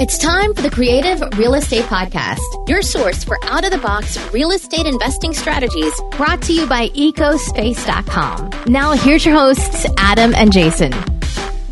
It's time for the Creative Real Estate Podcast, your source for out of the box real estate investing strategies brought to you by ecospace.com. Now, here's your hosts, Adam and Jason.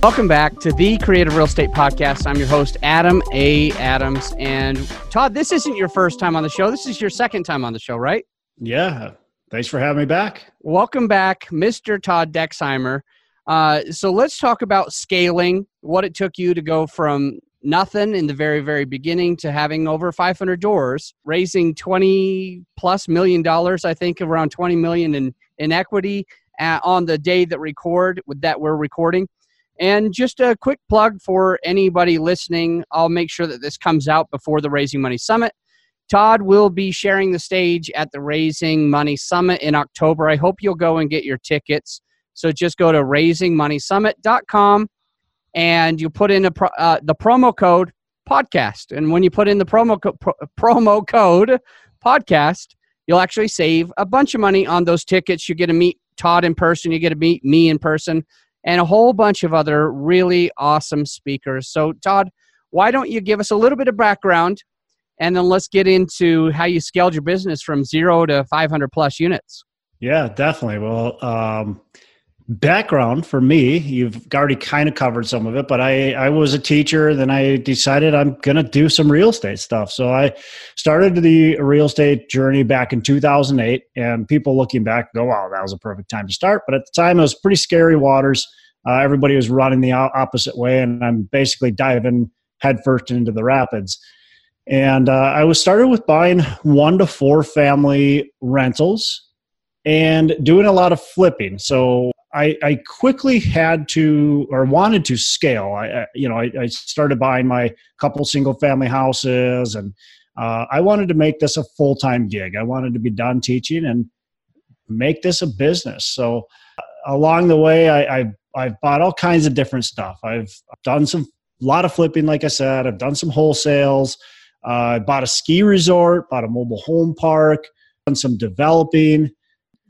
Welcome back to the Creative Real Estate Podcast. I'm your host, Adam A. Adams. And Todd, this isn't your first time on the show. This is your second time on the show, right? Yeah. Thanks for having me back. Welcome back, Mr. Todd Dexheimer. Uh, so let's talk about scaling, what it took you to go from nothing in the very, very beginning to having over 500 doors, raising 20 plus million dollars, I think around 20 million in, in equity uh, on the day that record with that we're recording and just a quick plug for anybody listening I'll make sure that this comes out before the Raising Money Summit. Todd will be sharing the stage at the Raising Money Summit in October. I hope you'll go and get your tickets. So just go to raisingmoneysummit.com and you put in a pro, uh, the promo code podcast. And when you put in the promo co- pro, promo code podcast, you'll actually save a bunch of money on those tickets. You get to meet Todd in person, you get to meet me in person and a whole bunch of other really awesome speakers. So, Todd, why don't you give us a little bit of background and then let's get into how you scaled your business from zero to 500 plus units? Yeah, definitely. Well, um, background for me you've already kind of covered some of it but i i was a teacher then i decided i'm to do some real estate stuff. So i started the real estate journey back in 2008 and people looking back go wow that was a perfect time to start. But at the time it was pretty scary waters. Uh, everybody was running the opposite way and i'm basically diving headfirst into the rapids. And uh, i was started with buying one to four family rentals and doing a lot of flipping. So I, I quickly had to or wanted to scale. I, you know, I, I started buying my couple single family houses, and uh, I wanted to make this a full time gig. I wanted to be done teaching and make this a business. So uh, along the way, I, I I've bought all kinds of different stuff. I've done some a lot of flipping, like I said. I've done some wholesales. Uh, I bought a ski resort, bought a mobile home park, done some developing.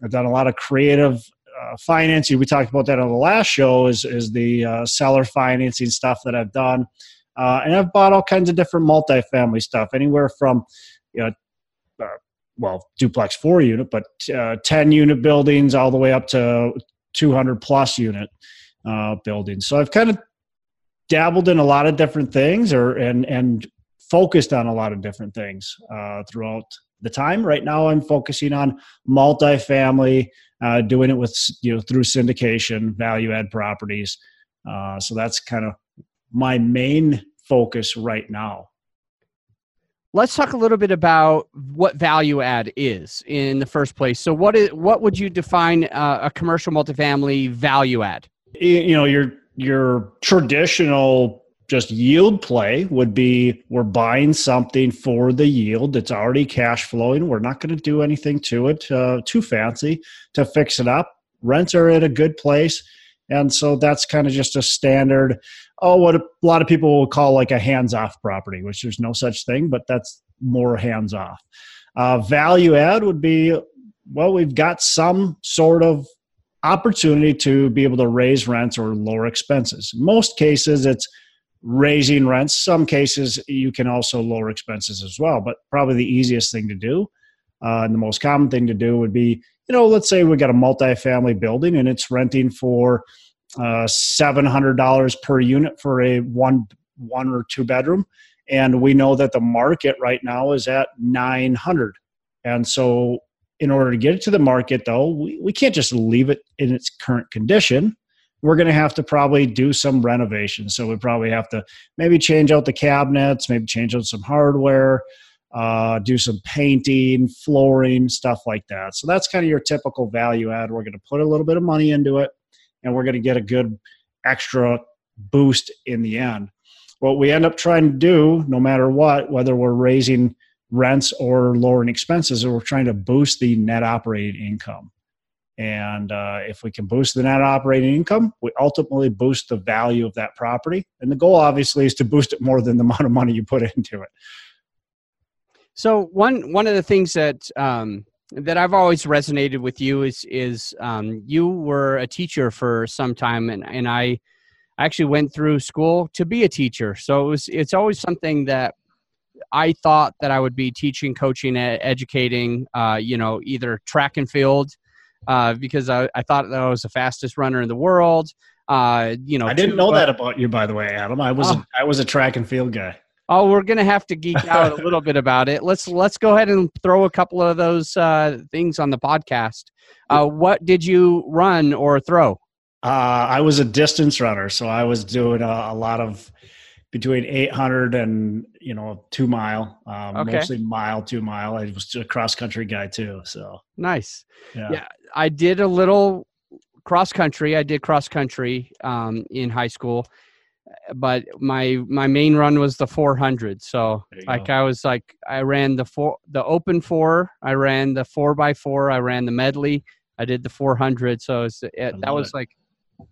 I've done a lot of creative uh, financing. We talked about that on the last show. Is is the uh, seller financing stuff that I've done, uh, and I've bought all kinds of different multifamily stuff, anywhere from you know, uh, well, duplex four unit, but uh, ten unit buildings all the way up to two hundred plus unit uh, buildings. So I've kind of dabbled in a lot of different things, or and and focused on a lot of different things throughout the time. Right now, I'm focusing on multifamily uh, doing it with you know through syndication, value add properties. Uh, so that's kind of my main focus right now. Let's talk a little bit about what value add is in the first place. So, what is what would you define uh, a commercial multifamily value add? You know, your your traditional just yield play would be we're buying something for the yield that's already cash flowing. We're not going to do anything to it uh, too fancy to fix it up. Rents are at a good place. And so that's kind of just a standard, oh, what a lot of people will call like a hands off property, which there's no such thing, but that's more hands off. Uh, value add would be, well, we've got some sort of opportunity to be able to raise rents or lower expenses. In most cases, it's raising rents. Some cases you can also lower expenses as well, but probably the easiest thing to do uh, and the most common thing to do would be, you know, let's say we got a multifamily building and it's renting for uh, seven hundred dollars per unit for a one one or two bedroom, and we know that the market right now is at nine hundred, and so in order to get it to the market though we, we can't just leave it in its current condition we're going to have to probably do some renovation. So we probably have to maybe change out the cabinets, maybe change out some hardware, uh, do some painting, flooring, stuff like that. So that's kind of your typical value add. We're going to put a little bit of money into it and we're going to get a good extra boost in the end. What we end up trying to do, no matter what, whether we're raising rents or lowering expenses, we're trying to boost the net operating income. And uh, if we can boost the net operating income, we ultimately boost the value of that property. And the goal, obviously, is to boost it more than the amount of money you put into it. So one one of the things that um, that I've always resonated with you is is um, you were a teacher for some time, and and I actually went through school to be a teacher. So it was it's always something that I thought that I would be teaching, coaching, educating. Uh, you know, either track and field uh, because I, I thought that I was the fastest runner in the world. Uh, you know, I didn't know that about you, by the way, Adam. I was oh. a, I was a track and field guy. Oh, we're gonna have to geek out a little bit about it. Let's let's go ahead and throw a couple of those uh, things on the podcast. Uh, what did you run or throw? Uh, I was a distance runner, so I was doing a, a lot of between 800 and you know two mile, um, okay. mostly mile, two mile. I was a cross country guy too, so nice. Yeah. yeah, I did a little cross country. I did cross country um, in high school, but my my main run was the 400. So like go. I was like I ran the four the open four. I ran the four by four. I ran the medley. I did the 400. So it, that was it. like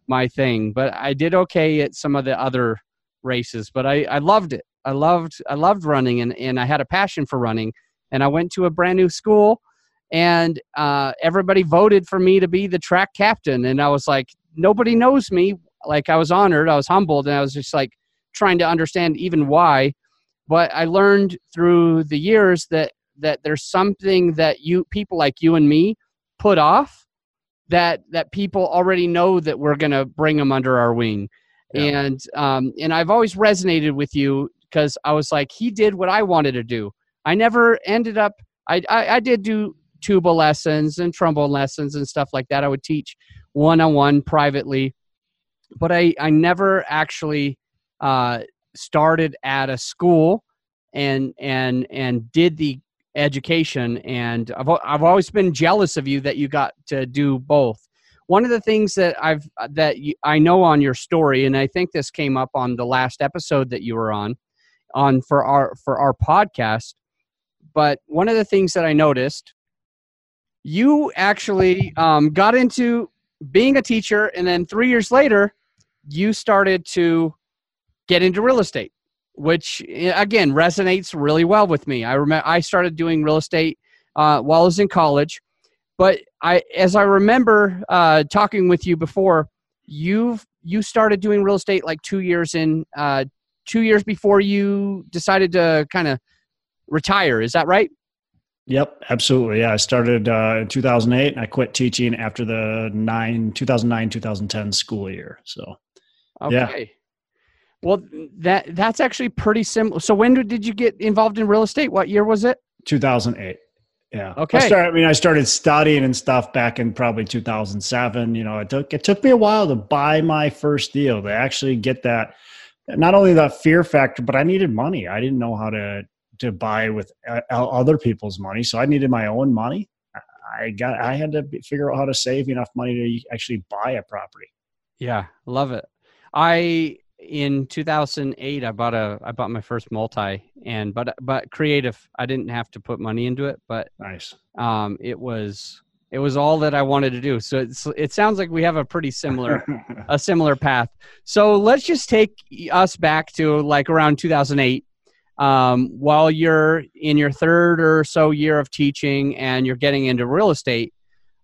my thing. But I did okay at some of the other races. But I I loved it. I loved I loved running and and I had a passion for running. And I went to a brand new school and uh, everybody voted for me to be the track captain and i was like nobody knows me. Like i was honored i was humbled and i was just like trying to understand even why. But i learned through the years that that there's something that you people like you and me put off that that people already know that we're going to bring them under our wing. Yeah. and um and i've always resonated with you because i was like he did what i wanted to do. I never ended up I, I, I did do tuba lessons and trombone lessons and stuff like that. I would teach one on one privately, but I, I never actually uh, started at a school and and and did the education. And I've I've always been jealous of you that you got to do both. One of the things that I've that you, I know on your story, and I think this came up on the last episode that you were on, on for our for our podcast. But one of the things that I noticed you actually um, got into being a teacher, and then three years later, you started to get into real estate, which again resonates really well with me. I remember I started doing real estate uh, while I was in college, but I, as I remember uh, talking with you before, you've you started doing real estate like two years in, uh, two years before you decided to kind of retire. Is that right? Yep, absolutely. Yeah, I started uh, in 2008 and I quit teaching after the nine 2009 2010 school year. So, okay. Yeah. Well, that that's actually pretty similar. So, when did you get involved in real estate? What year was it? 2008. Yeah. Okay. I, started, I mean, I started studying and stuff back in probably 2007. You know, it took it took me a while to buy my first deal to actually get that. Not only that fear factor, but I needed money. I didn't know how to to buy with uh, other people's money. So I needed my own money. I got I had to figure out how to save enough money to actually buy a property. Yeah, love it. I in 2008 I bought a I bought my first multi and but but creative I didn't have to put money into it but nice. Um it was it was all that I wanted to do. So it's, it sounds like we have a pretty similar a similar path. So let's just take us back to like around 2008 um, while you're in your third or so year of teaching and you're getting into real estate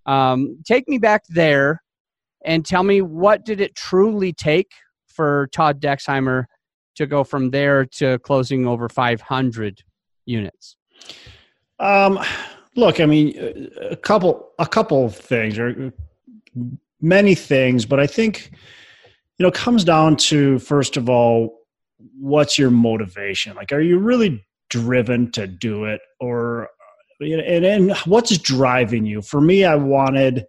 um, take me back there and tell me what did it truly take for todd dexheimer to go from there to closing over 500 units? Um, look i mean a couple a couple of things or many things but i think you know comes down to first of all what's your motivation? Like, are you really driven to do it, or and, and what's driving you? For me, I wanted.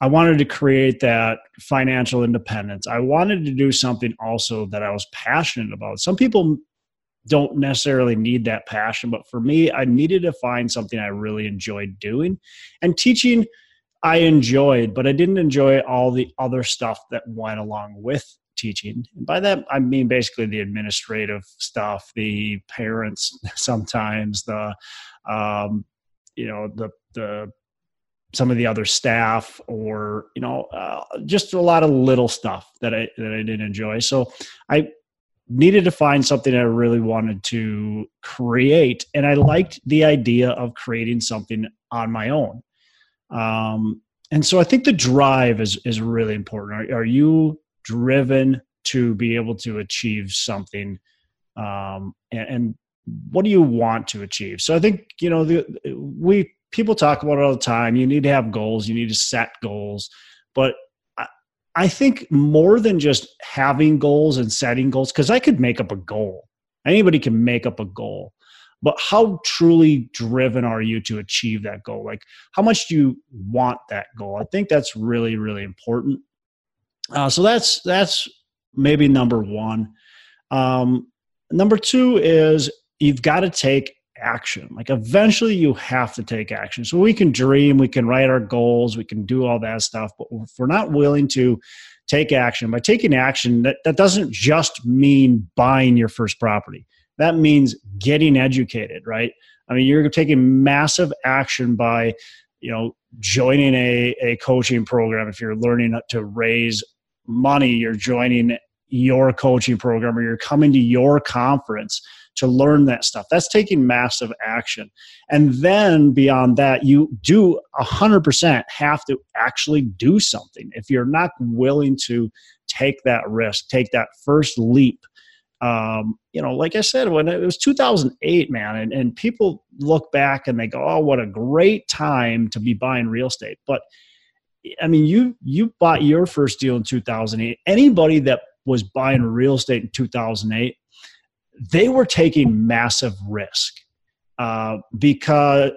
I wanted to create that financial independence. I wanted to do something also that I was passionate about. Some people don't necessarily need that passion, but for me, I needed to find something I really enjoyed doing. And teaching, I enjoyed, but I didn't enjoy all the other stuff that went along with teaching. And by that, I mean basically the administrative stuff, the parents sometimes, the, um, you know, the, the, some of the other staff or, you know, uh, just a lot of little stuff that I, that I didn't enjoy. So I needed to find something I really wanted to create. And I liked the idea of creating something on my own. Um, and so I think the drive is is really important. Are, are you driven to be able to achieve something um, and, and what do you want to achieve? So i think you know the, we people talk about it all the time you need to have goals you need to set goals but I, I think more than just having goals and setting goals because i could make up a goal. Anybody can make up a goal but how truly driven are you to achieve that goal? Like how much do you want that goal? I think that's really really important uh, so that's that's maybe number one um, number two is you've got to take action like eventually you have to take action so we can dream we can write our goals we can do all that stuff but if we're not willing to take action by taking action that, that doesn't just mean buying your first property that means getting educated, right? I mean, you're taking massive action by, you know, joining a, a coaching program. If you're learning to raise money, you're joining your coaching program or you're coming to your conference to learn that stuff. That's taking massive action. And then beyond that, you do 100% have to actually do something. If you're not willing to take that risk, take that first leap, um, you know, like I said, when it was 2008, man, and, and people look back and they go, "Oh, what a great time to be buying real estate." But I mean, you you bought your first deal in 2008. Anybody that was buying real estate in 2008, they were taking massive risk uh, because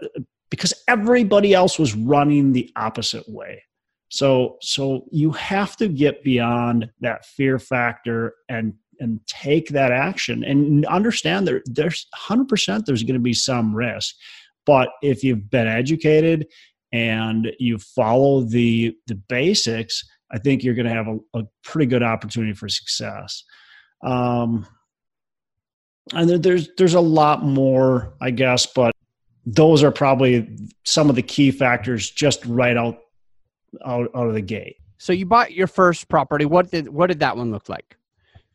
because everybody else was running the opposite way. So so you have to get beyond that fear factor and and take that action and understand there there's 100% there's going to be some risk but if you've been educated and you follow the the basics i think you're going to have a, a pretty good opportunity for success um, and there's there's a lot more i guess but those are probably some of the key factors just right out out, out of the gate so you bought your first property what did what did that one look like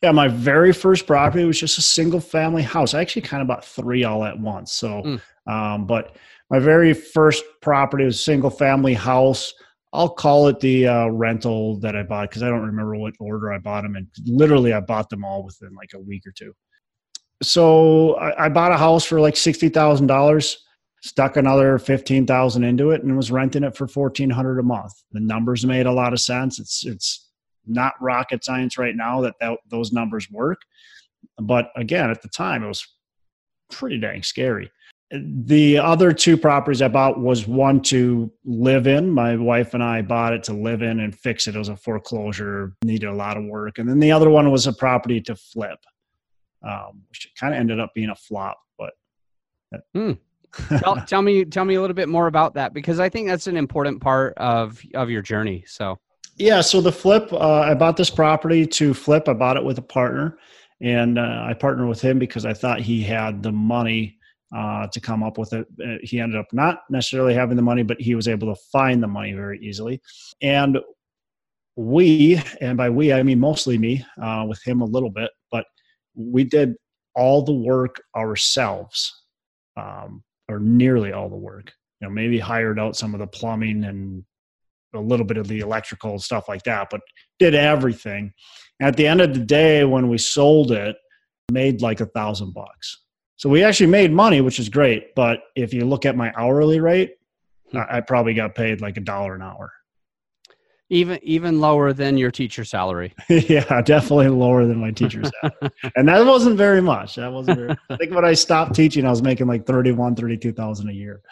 yeah, my very first property was just a single family house. I actually kind of bought three all at once. So, mm. um, but my very first property was single family house. I'll call it the uh, rental that I bought because I don't remember what order I bought them in. Literally, I bought them all within like a week or two. So I, I bought a house for like sixty thousand dollars, stuck another fifteen thousand into it, and was renting it for fourteen hundred a month. The numbers made a lot of sense. It's it's not rocket science right now that, that those numbers work. But again, at the time, it was pretty dang scary. The other two properties I bought was one to live in. My wife and I bought it to live in and fix it. It was a foreclosure, needed a lot of work. And then the other one was a property to flip, um, which kind of ended up being a flop. But hmm. tell, tell me, tell me a little bit more about that because I think that's an important part of of your journey. So yeah, so the flip, uh, I bought this property to flip. I bought it with a partner, and uh, I partnered with him because I thought he had the money uh, to come up with it. Uh, he ended up not necessarily having the money, but he was able to find the money very easily. And we, and by we I mean mostly me, uh, with him a little bit, but we did all the work ourselves, um, or nearly all the work. You know, maybe hired out some of the plumbing and a little bit of the electrical stuff like that, but did everything. At the end of the day, when we sold it, made like a thousand bucks. So we actually made money, which is great. But if you look at my hourly rate, hmm. I probably got paid like a dollar an hour. Even even lower than your teacher salary. yeah, definitely lower than my teacher's salary. and that wasn't very much. That wasn't very I think when I stopped teaching, I was making like 31, 32,000 a year.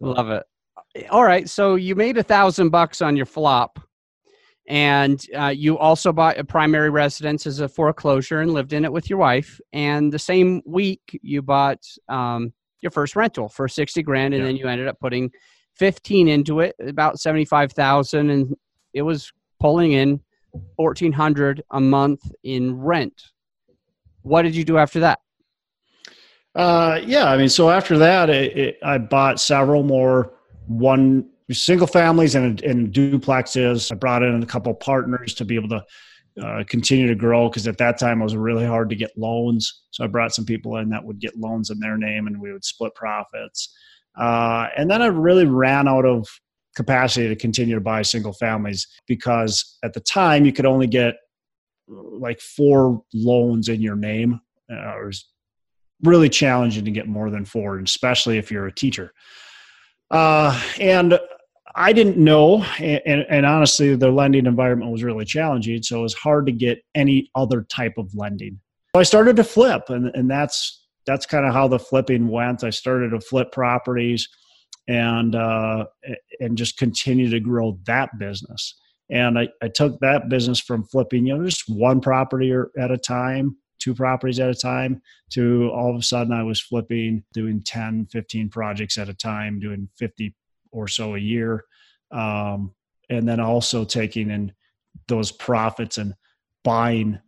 Love it all right so you made a thousand bucks on your flop and uh, you also bought a primary residence as a foreclosure and lived in it with your wife. And the same week you bought um, your first rental for 60 grand and yeah. then you ended up putting 15 into it about 75000 and it was pulling in 1400 a month in rent. What did you do after that? Uh, yeah i mean so after that it, it, i bought several more one single families and, and duplexes. I brought in a couple partners to be able to uh, continue to grow because at that time it was really hard to get loans. So I brought some people in that would get loans in their name and we would split profits. Uh, and then I really ran out of capacity to continue to buy single families because at the time you could only get like four loans in your name uh, was really challenging to get more than four, especially if you're a teacher. Uh, and I didn't know, and, and, honestly, the lending environment was really challenging. So it was hard to get any other type of lending. So I started to flip, and, and that's that's kind of how the flipping went. I started to flip properties, and uh, and just continue to grow that business. And I, I took that business from flipping, you know, just one property at a time, two properties at a time, to all of a sudden I was flipping, doing 10, 15 projects at a time, doing 50 or so a year. Um, and then also taking in those profits and buying,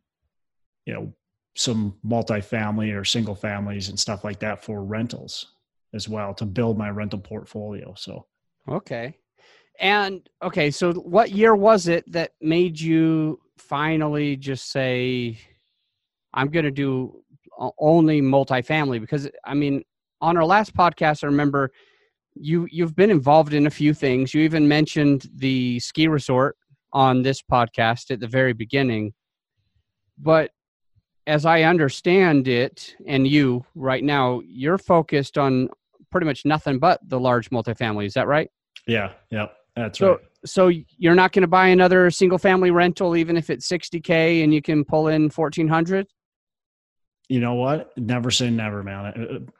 you know, some multifamily or single families and stuff like that for rentals as well to build my rental portfolio. So, okay. And okay, so what year was it that made you finally just say, I'm going to do only multifamily? Because, I mean, on our last podcast, I remember you you've been involved in a few things. You even mentioned the ski resort on this podcast at the very beginning. But as I understand it, and you right now, you're focused on pretty much nothing but the large multifamily. Is that right? Yeah. Yep. That's so, right. So you're not going to buy another single family rental, even if it's 60k and you can pull in 1400. You know what? Never say never, man.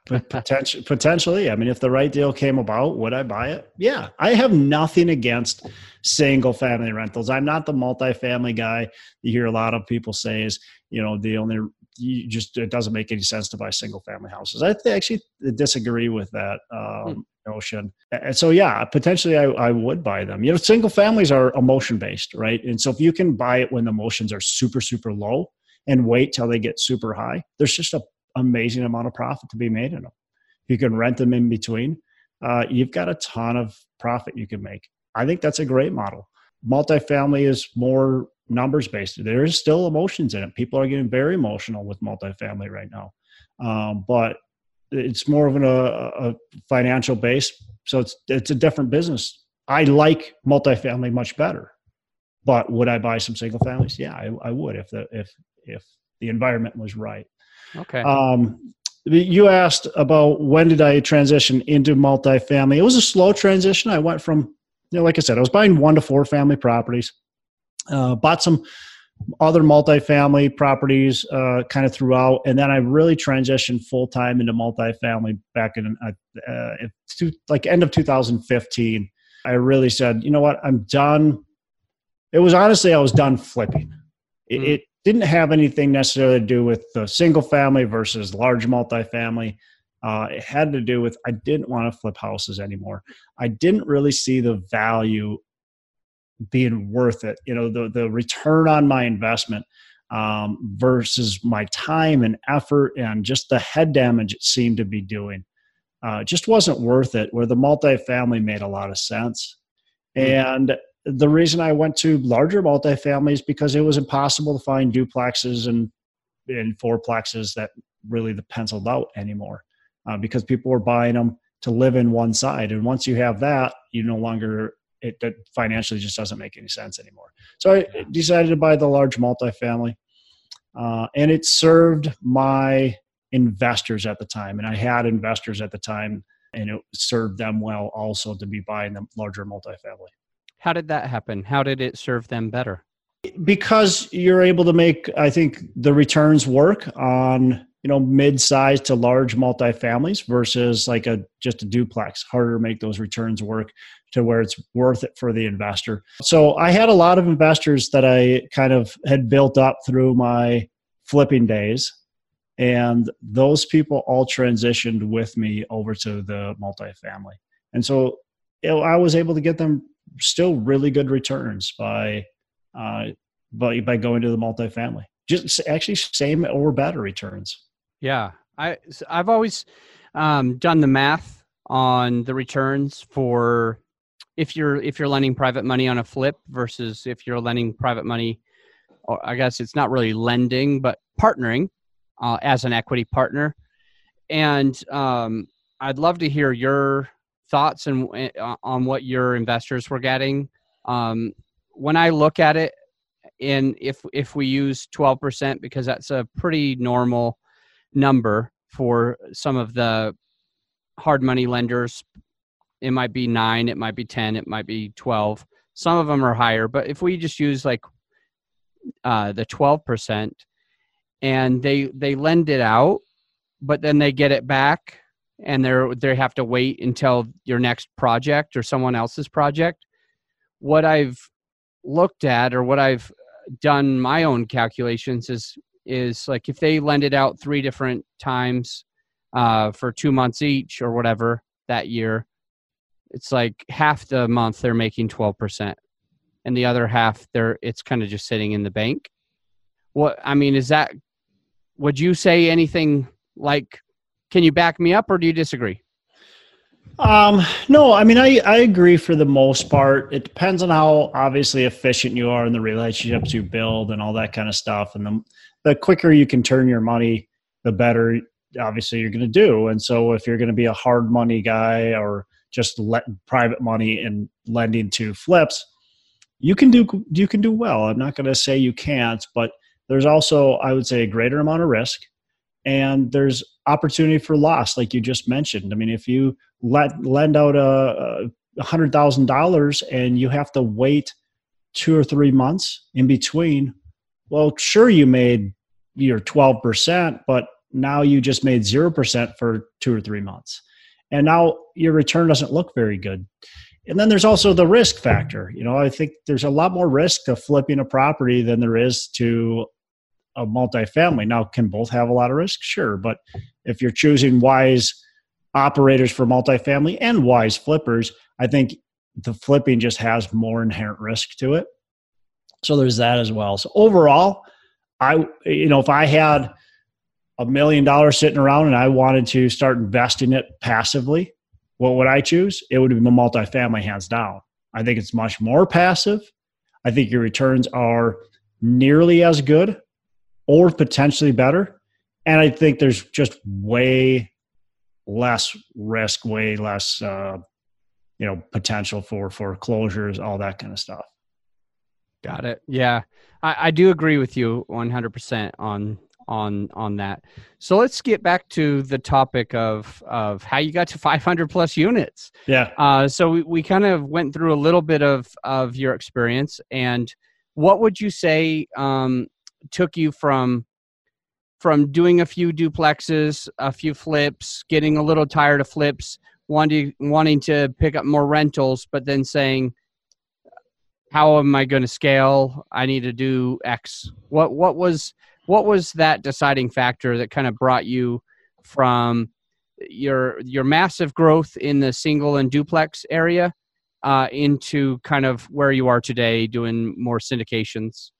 Uh, uh, potentially, potentially. I mean, if the right deal came about, would I buy it? Yeah, I have nothing against single family rentals. I'm not the multifamily guy. You hear a lot of people say is, you know, the only you just it doesn't make any sense to buy single family houses. I actually disagree with that um, hmm. notion. And so, yeah, potentially I, I would buy them. You know, single families are emotion based, right? And so if you can buy it when the emotions are super super low and wait till they get super high, there's just an amazing amount of profit to be made in them. You can rent them in between, uh, you've got a ton of profit you can make. I think that's a great model. Multifamily is more numbers based. There is still emotions in it. People are getting very emotional with multifamily right now, um, but it's more of an, a, a financial base. So it's it's a different business. I like multifamily much better, but would I buy some single families? Yeah, I, I would if the if if the environment was right. Okay. Um, you asked about when did I transition into multifamily. It was a slow transition. I went from, you know, like I said, I was buying one to four family properties uh, bought some other multifamily properties uh, kind of throughout, and then I really transitioned full time into multifamily back in uh, uh, two, like end of 2015. I really said, you know what, I'm done. It was honestly I was done flipping. It, mm. it didn't have anything necessarily to do with the single family versus large multifamily. Uh, it had to do with I didn't want to flip houses anymore. I didn't really see the value being worth it. You know, the the return on my investment um, versus my time and effort and just the head damage it seemed to be doing uh, just wasn't worth it. Where the multifamily made a lot of sense, mm-hmm. and the reason I went to larger multifamilies because it was impossible to find duplexes and and fourplexes that really the penciled out anymore uh, because people were buying them to live in one side and once you have that you no longer it that financially just doesn't make any sense anymore. So I decided to buy the large multifamily, uh, and it served my investors at the time, and I had investors at the time, and it served them well also to be buying the larger multifamily. How did that happen? How did it serve them better? Because you're able to make, I think, the returns work on you know mid-sized to large multifamilies versus like a just a duplex harder to make those returns work to where it's worth it for the investor so i had a lot of investors that i kind of had built up through my flipping days and those people all transitioned with me over to the multifamily and so know, i was able to get them still really good returns by uh, by, by going to the multifamily. Just actually same or better returns. Yeah, I I've always um, done the math on the returns for if you're if you're lending private money on a flip versus if you're lending private money, or I guess it's not really lending but partnering uh, as an equity partner. And um, I'd love to hear your thoughts and uh, on what your investors were getting. Um, when I look at it, in if if we use 12% because that's a pretty normal number for some of the hard money lenders it might be 9 it might be 10 it might be 12 some of them are higher but if we just use like uh, the 12% and they they lend it out but then they get it back and they're they have to wait until your next project or someone else's project. What i've looked at or what i've done my own calculations is is like if they lend it out three different times uh, for two months each or whatever that year it's like half the month they're making 12% and the other half they're it's kind of just sitting in the bank. What i mean is that would you say anything like can you back me up or do you disagree um, no, I mean, I, I agree for the most part. It depends on how obviously efficient you are in the relationships you build and all that kind of stuff. And the, the quicker you can turn your money, the better obviously you're going to do. And so if you're going to be a hard money guy or just let private money and lending to flips, you can do, you can do well. I'm not going to say you can't, but there's also, I would say a greater amount of risk and there's opportunity for loss like you just mentioned. I mean if you let lend out a, a hundred thousand dollars and you have to wait two or three months in between well sure you made your 12% but now you just made 0% for two or three months. And now your return doesn't look very good. And then there's also the risk factor. You know i think there's a lot more risk to flipping a property than there is to a multifamily. Now, can both have a lot of risk? Sure. But if you're choosing wise operators for multifamily and wise flippers, I think the flipping just has more inherent risk to it. So there's that as well. So overall, I, you know, if I had a million dollars sitting around and I wanted to start investing it passively, what would I choose? It would be multifamily hands down. I think it's much more passive. I think your returns are nearly as good or potentially better. And I think there's just way less risk, way less, uh, you know, potential for foreclosures, all that kind of stuff. Got it. Yeah, I, I do agree with you 100% on on on that. So let's get back to the topic of of how you got to 500 plus units. Yeah. Uh, so we, we kind of went through a little bit of of your experience and what would you say um, took you from from doing a few duplexes, a few flips, getting a little tired of flips, wanting wanting to pick up more rentals, but then saying, "How am I going to scale? I need to do X." What what was what was that deciding factor that kind of brought you from your your massive growth in the single and duplex area uh, into kind of where you are today, doing more syndications?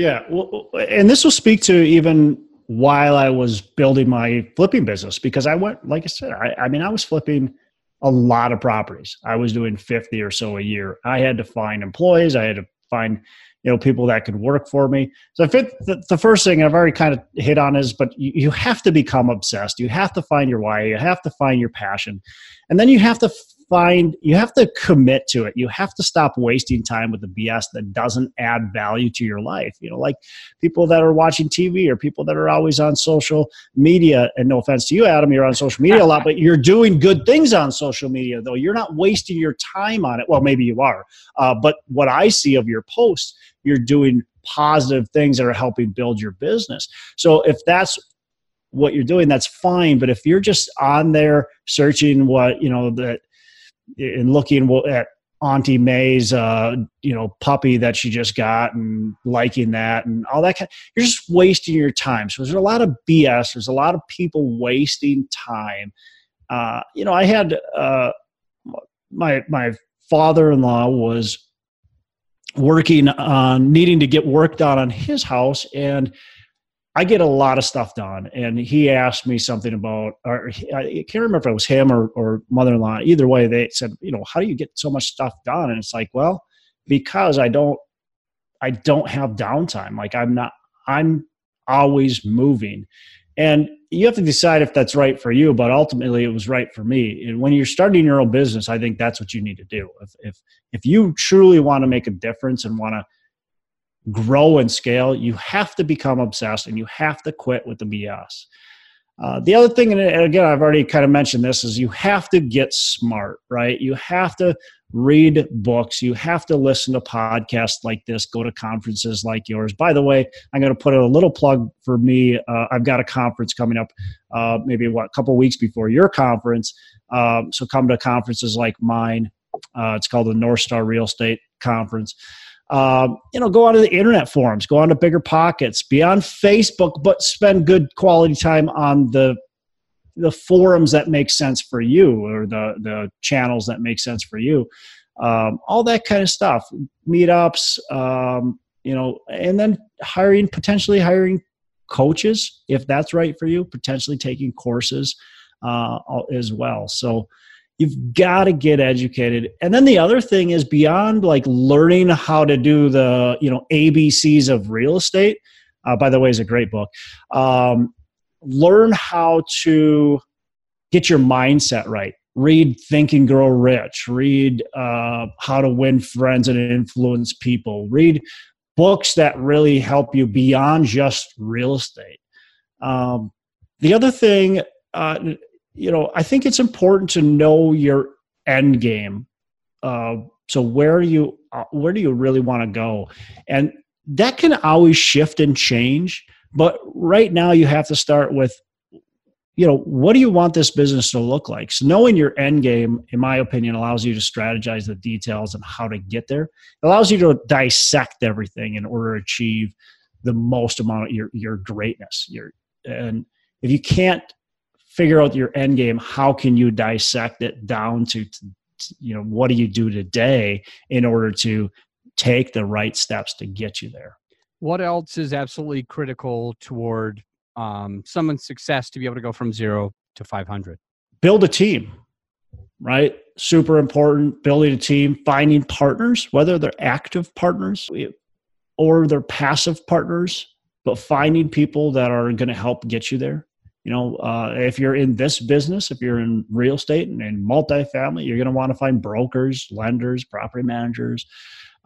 Yeah, well, and this will speak to even while I was building my flipping business because I went, like I said, I, I mean, I was flipping a lot of properties. I was doing 50 or so a year. I had to find employees. I had to find, you know, people that could work for me. So I think the, the first thing I've already kind of hit on is, but you, you have to become obsessed. You have to find your why. You have to find your passion. And then you have to find you have to commit to it. You have to stop wasting time with the bs that doesn't add value to your life you know like people that are watching tv or people that are always on social media. And no offense to you adam you're on social media a lot but you're doing good things on social media though. You're not wasting your time on it. Well maybe you are uh, but what i see of your posts you're doing positive things that are helping build your business. So if that's what you're doing that's fine. But if you're just on there searching what you know that and looking at Auntie May's, uh, you know, puppy that she just got and liking that and all that. Kind of, you're just wasting your time. So there's a lot of BS. There's a lot of people wasting time. Uh, you know, I had uh, my my father-in-law was working on needing to get work done on his house and I get a lot of stuff done. And he asked me something about, or I can't remember if it was him or, or mother in law. Either way, they said, you know, how do you get so much stuff done? And it's like, well, because I don't, I don't have downtime. Like I'm not, I'm always moving. And you have to decide if that's right for you, but ultimately it was right for me. And when you're starting your own business, I think that's what you need to do. If, if, if you truly want to make a difference and want to grow and scale, you have to become obsessed and you have to quit with the BS. Uh, the other thing, and again, I've already kind of mentioned this, is you have to get smart, right? You have to read books. You have to listen to podcasts like this, go to conferences like yours. By the way, I'm going to put a little plug for me. Uh, I've got a conference coming up, uh, maybe what, a couple weeks before your conference. Um, so come to conferences like mine. Uh, it's called the North Star Real Estate Conference. Um, you know, go onto the internet forums, go onto Bigger Pockets, be on Facebook, but spend good quality time on the the forums that make sense for you or the the channels that make sense for you. Um, all that kind of stuff, meetups, um, you know, and then hiring potentially hiring coaches if that's right for you, potentially taking courses uh, as well. So you've got to get educated. And then the other thing is beyond like learning how to do the you know abcs of real estate uh, by the way is a great book um, learn how to get your mindset right. Read think and grow rich. Read uh, how to win friends and influence people. Read books that really help you beyond just real estate. Um, the other thing uh, you know, I think it's important to know your end game. Uh, so where you uh, where do you really want to go? And that can always shift and change. But right now, you have to start with, you know, what do you want this business to look like? So knowing your end game, in my opinion, allows you to strategize the details and how to get there. It allows you to dissect everything in order to achieve the most amount of your your greatness. Your and if you can't figure out your end game. How can you dissect it down to, to you know what do you do today in order to take the right steps to get you there? What else is absolutely critical toward um, someone's success to be able to go from zero to 500 build a team right? Super important building a team finding partners whether they're active partners or they're passive partners but finding people that are going to help get you there you know, uh, if you're in this business, if you're in real estate and in multifamily, you're going to want to find brokers, lenders, property managers,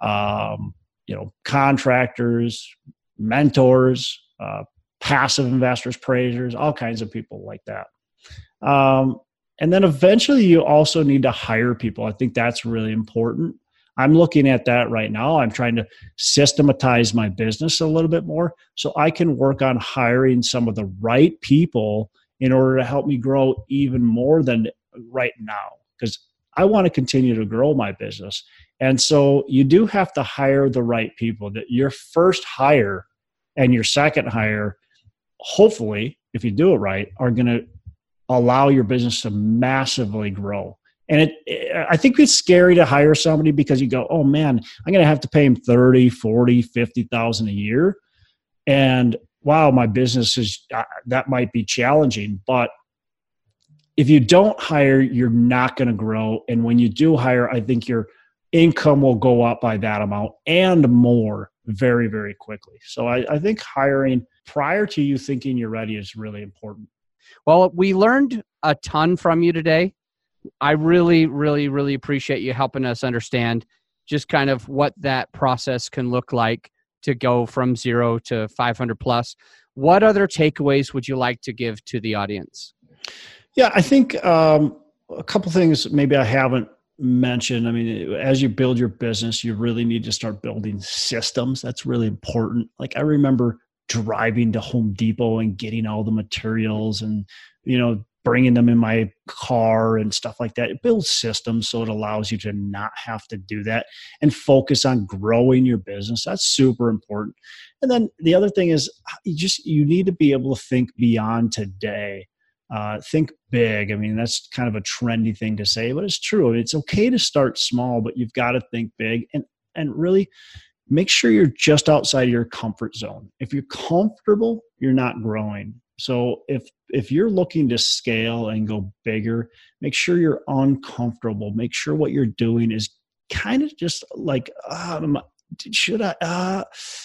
um, you know, contractors, mentors, uh, passive investors, praisers, all kinds of people like that. Um, and then eventually, you also need to hire people. I think that's really important. I'm looking at that right now. I'm trying to systematize my business a little bit more so I can work on hiring some of the right people in order to help me grow even more than right now because I want to continue to grow my business. And so you do have to hire the right people that your first hire and your second hire hopefully if you do it right are going to allow your business to massively grow and it, it, i think it's scary to hire somebody because you go oh man i'm going to have to pay him 30 40 50000 a year. And wow my business is uh, that might be challenging. But if you don't hire you're not going to grow. And when you do hire i think your income will go up by that amount and more very very quickly. So I, I think hiring prior to you thinking you're ready is really important. Well we learned a ton from you today I really, really, really appreciate you helping us understand just kind of what that process can look like to go from zero to 500 plus. What other takeaways would you like to give to the audience? Yeah, I think um, a couple things maybe I haven't mentioned. I mean, as you build your business, you really need to start building systems. That's really important. Like I remember driving to Home Depot and getting all the materials and you know bringing them in my car and stuff like that. It builds systems so it allows you to not have to do that and focus on growing your business. That's super important. And then the other thing is you just you need to be able to think beyond today. Uh, think big. I mean, that's kind of a trendy thing to say, but it's true. It's okay to start small, but you've got to think big and and really make sure you're just outside your comfort zone. If you're comfortable, you're not growing. So if if you're looking to scale and go bigger, make sure you're uncomfortable. Make sure what you're doing is kind of just like um, should I uh,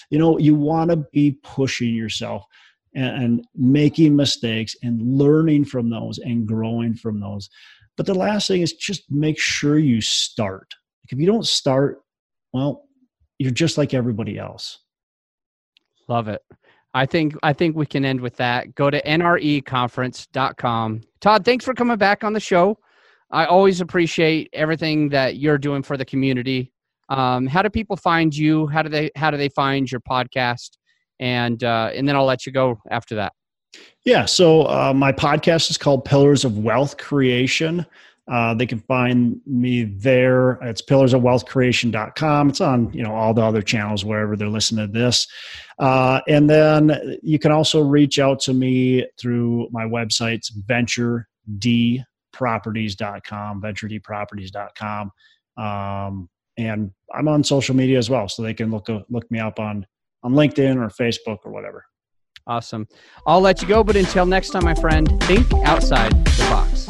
you know, you want to be pushing yourself and, and making mistakes and learning from those and growing from those. But the last thing is just make sure you start. Like if you don't start, well, you're just like everybody else. Love it. I think I think we can end with that. Go to nreconference.com. Todd, thanks for coming back on the show. I always appreciate everything that you're doing for the community. Um, how do people find you? How do they how do they find your podcast? And uh, and then I'll let you go after that. Yeah. So uh, my podcast is called Pillars of Wealth Creation. Uh, they can find me there. It's pillarsofwealthcreation.com. It's on, you know, all the other channels wherever they're listening to this. Uh, and then you can also reach out to me through my website, venturedproperties.com, venturedproperties.com. Um, and I'm on social media as well, so they can look look me up on on LinkedIn or Facebook or whatever. Awesome. I'll let you go, but until next time, my friend, think outside the box.